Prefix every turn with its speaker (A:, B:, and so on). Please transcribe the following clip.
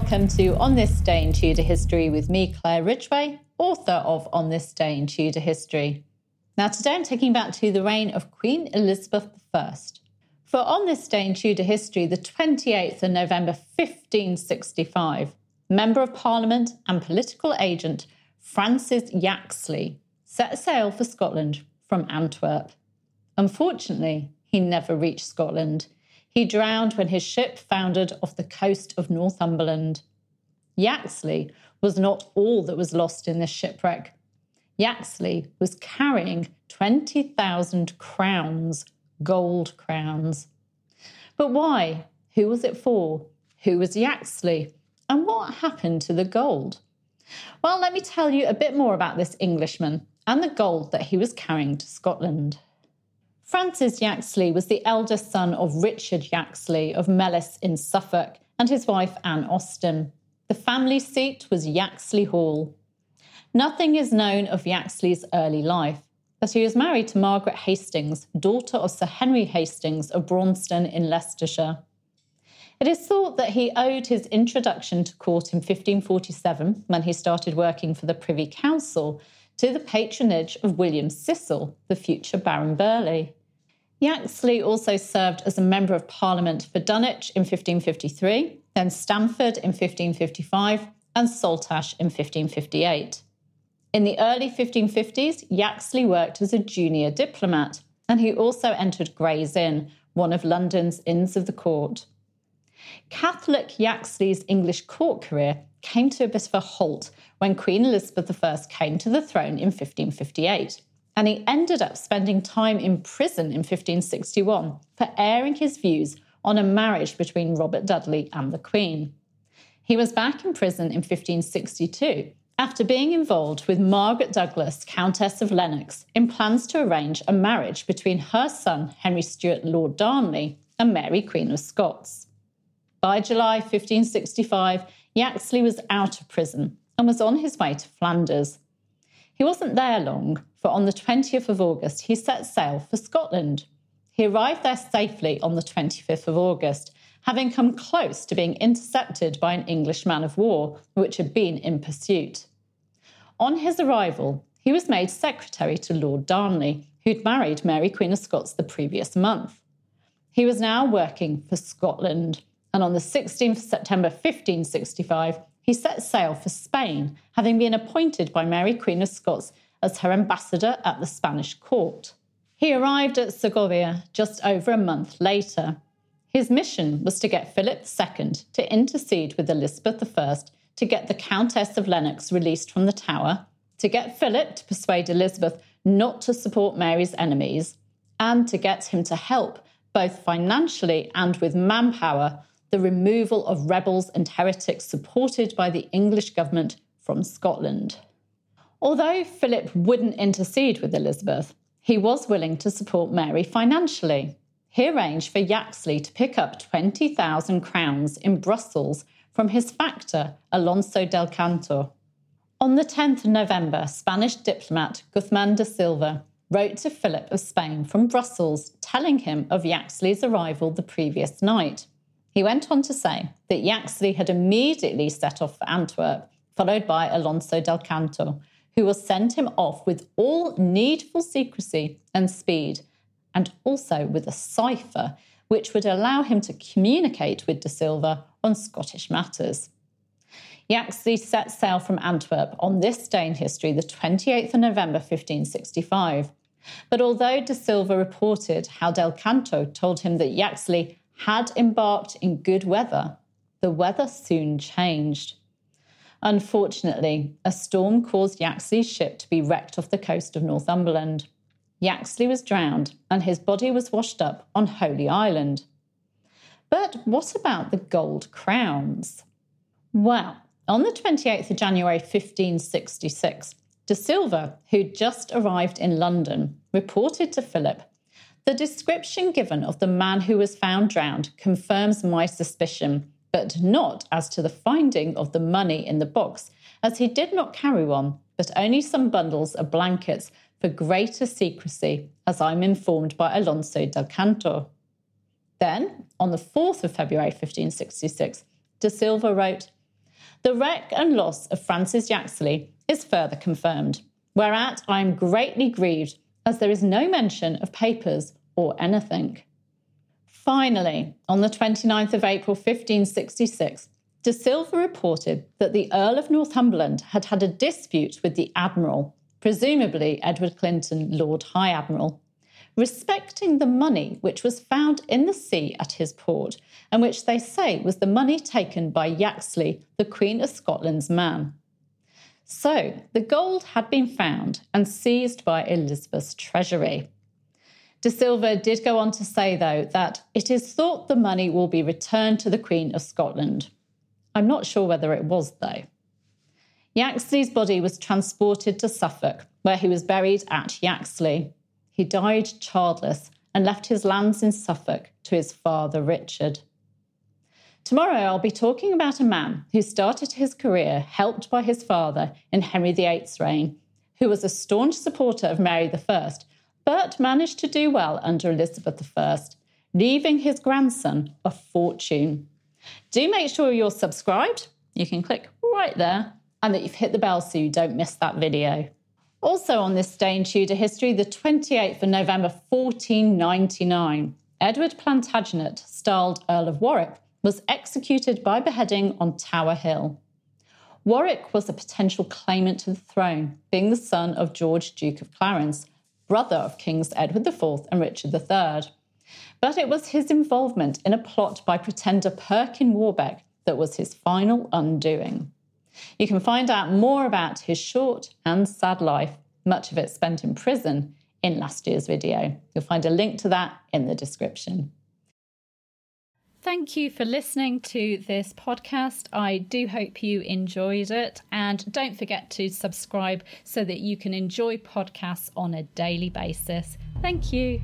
A: welcome to On This Day in Tudor History with me, Claire Ridgway, author of On This Day in Tudor History. Now, today I'm taking back to the reign of Queen Elizabeth I. For On This Day in Tudor History, the 28th of November 1565, Member of Parliament and political agent Francis Yaxley set sail for Scotland from Antwerp. Unfortunately, he never reached Scotland he drowned when his ship foundered off the coast of Northumberland. Yaxley was not all that was lost in this shipwreck. Yaxley was carrying 20,000 crowns, gold crowns. But why? Who was it for? Who was Yaxley? And what happened to the gold? Well, let me tell you a bit more about this Englishman and the gold that he was carrying to Scotland. Francis Yaxley was the eldest son of Richard Yaxley of Mellis in Suffolk and his wife Anne Austen. The family seat was Yaxley Hall. Nothing is known of Yaxley's early life, but he was married to Margaret Hastings, daughter of Sir Henry Hastings of Braunston in Leicestershire. It is thought that he owed his introduction to court in 1547, when he started working for the Privy Council, to the patronage of William Cecil, the future Baron Burghley. Yaxley also served as a Member of Parliament for Dunwich in 1553, then Stamford in 1555, and Saltash in 1558. In the early 1550s, Yaxley worked as a junior diplomat, and he also entered Gray's Inn, one of London's Inns of the Court. Catholic Yaxley's English court career came to a bit of a halt when Queen Elizabeth I came to the throne in 1558 and he ended up spending time in prison in 1561 for airing his views on a marriage between Robert Dudley and the Queen. He was back in prison in 1562 after being involved with Margaret Douglas, Countess of Lennox, in plans to arrange a marriage between her son, Henry Stuart Lord Darnley, and Mary, Queen of Scots. By July 1565, Yaxley was out of prison and was on his way to Flanders. He wasn't there long, for on the 20th of August, he set sail for Scotland. He arrived there safely on the 25th of August, having come close to being intercepted by an English man of war, which had been in pursuit. On his arrival, he was made secretary to Lord Darnley, who'd married Mary Queen of Scots the previous month. He was now working for Scotland, and on the 16th September 1565, he set sail for Spain, having been appointed by Mary Queen of Scots as her ambassador at the Spanish court. He arrived at Segovia just over a month later. His mission was to get Philip II to intercede with Elizabeth I to get the Countess of Lennox released from the Tower, to get Philip to persuade Elizabeth not to support Mary's enemies, and to get him to help, both financially and with manpower, the removal of rebels and heretics supported by the English government from Scotland. Although Philip wouldn't intercede with Elizabeth, he was willing to support Mary financially. He arranged for Yaxley to pick up 20,000 crowns in Brussels from his factor, Alonso del Canto. On the 10th of November, Spanish diplomat Guzman de Silva wrote to Philip of Spain from Brussels telling him of Yaxley's arrival the previous night. He went on to say that Yaxley had immediately set off for Antwerp, followed by Alonso del Canto, who will send him off with all needful secrecy and speed, and also with a cipher which would allow him to communicate with De Silva on Scottish matters. Yaxley set sail from Antwerp on this day in history, the 28th of November 1565. But although De Silva reported how Del Canto told him that Yaxley had embarked in good weather, the weather soon changed. Unfortunately, a storm caused Yaxley's ship to be wrecked off the coast of Northumberland. Yaxley was drowned and his body was washed up on Holy Island. But what about the gold crowns? Well, on the 28th of January 1566, De Silva, who'd just arrived in London, reported to Philip the description given of the man who was found drowned confirms my suspicion, but not as to the finding of the money in the box, as he did not carry one, but only some bundles of blankets for greater secrecy, as I'm informed by Alonso del Canto. Then, on the 4th of February 1566, De Silva wrote, the wreck and loss of Francis Yaxley is further confirmed, whereat I am greatly grieved as there is no mention of papers or anything. Finally, on the 29th of April 1566, De Silva reported that the Earl of Northumberland had had a dispute with the Admiral, presumably Edward Clinton, Lord High Admiral, respecting the money which was found in the sea at his port, and which they say was the money taken by Yaxley, the Queen of Scotland's man. So the gold had been found and seized by Elizabeth's treasury. De Silva did go on to say, though, that it is thought the money will be returned to the Queen of Scotland. I'm not sure whether it was, though. Yaxley's body was transported to Suffolk, where he was buried at Yaxley. He died childless and left his lands in Suffolk to his father Richard. Tomorrow, I'll be talking about a man who started his career helped by his father in Henry VIII's reign, who was a staunch supporter of Mary I but managed to do well under Elizabeth I, leaving his grandson a fortune. Do make sure you're subscribed. You can click right there and that you've hit the bell so you don't miss that video. Also on this day in Tudor history, the 28th of November 1499, Edward Plantagenet, styled Earl of Warwick, was executed by beheading on Tower Hill. Warwick was a potential claimant to the throne, being the son of George, Duke of Clarence, brother of Kings Edward IV and Richard III. But it was his involvement in a plot by pretender Perkin Warbeck that was his final undoing. You can find out more about his short and sad life, much of it spent in prison, in last year's video. You'll find a link to that in the description. Thank you for listening to this podcast. I do hope you enjoyed it. And don't forget to subscribe so that you can enjoy podcasts on a daily basis. Thank you.